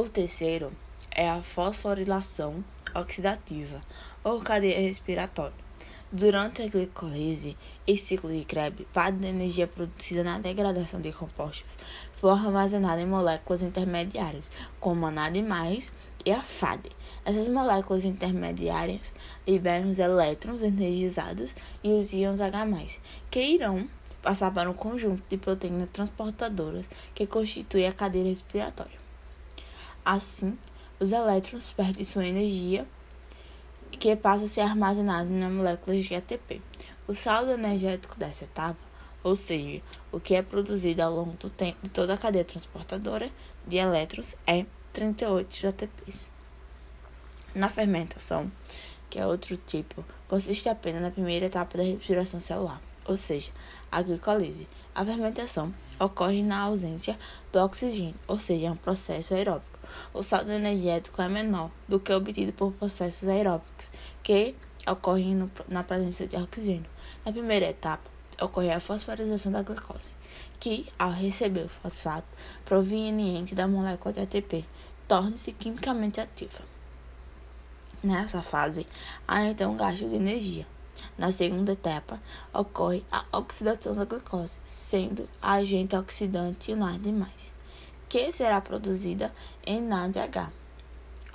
O terceiro é a fosforilação oxidativa ou cadeia respiratória. Durante a glicólise e ciclo de Krebs, parte da energia produzida na degradação de compostos foi armazenada em moléculas intermediárias, como a NAD+, e a FAD. Essas moléculas intermediárias liberam os elétrons energizados e os íons H+, que irão passar para um conjunto de proteínas transportadoras que constitui a cadeia respiratória. Assim, os elétrons perdem sua energia que passa a ser armazenado na molécula de ATP. O saldo energético dessa etapa, ou seja, o que é produzido ao longo do tempo de toda a cadeia transportadora de elétrons, é 38 ATPs. Na fermentação, que é outro tipo, consiste apenas na primeira etapa da respiração celular, ou seja, a glicólise. A fermentação ocorre na ausência do oxigênio, ou seja, é um processo aeróbico o saldo energético é menor do que obtido por processos aeróbicos, que ocorrem no, na presença de oxigênio. Na primeira etapa, ocorre a fosforização da glicose, que, ao receber o fosfato proveniente da molécula de ATP, torna-se quimicamente ativa. Nessa fase, há então um gasto de energia. Na segunda etapa, ocorre a oxidação da glicose, sendo a agente oxidante nada mais que será produzida em NADH.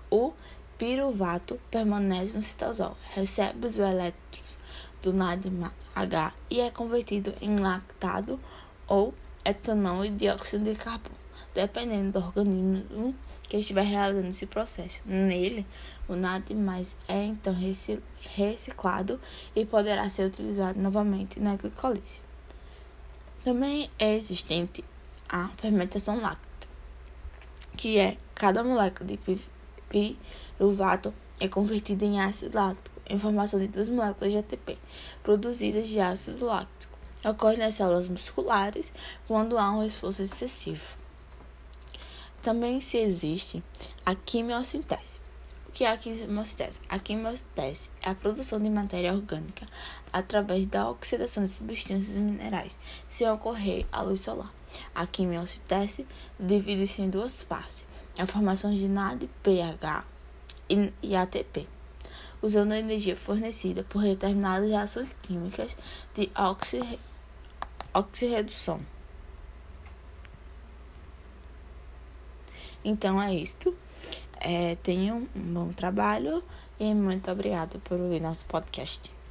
O piruvato permanece no citosol, recebe os elétrons do NADH e é convertido em lactado ou etanol e dióxido de carbono, dependendo do organismo que estiver realizando esse processo. Nele, o NAD+, é então reciclado e poderá ser utilizado novamente na glicólise. Também é existente a fermentação láctea que é cada molécula de piruvato é convertida em ácido láctico em formação de duas moléculas de ATP, produzidas de ácido láctico. Ocorre nas células musculares quando há um esforço excessivo. Também se existe a quimiocintese. O que é a quimiocintese? A quimiocintese é a produção de matéria orgânica através da oxidação de substâncias minerais, sem ocorrer a luz solar. A quimiocitese divide-se em duas partes: a formação de NAD, pH e ATP, usando a energia fornecida por determinadas reações químicas de oxi oxirredução. Então é isto. É, tenham um bom trabalho e muito obrigada por ouvir nosso podcast.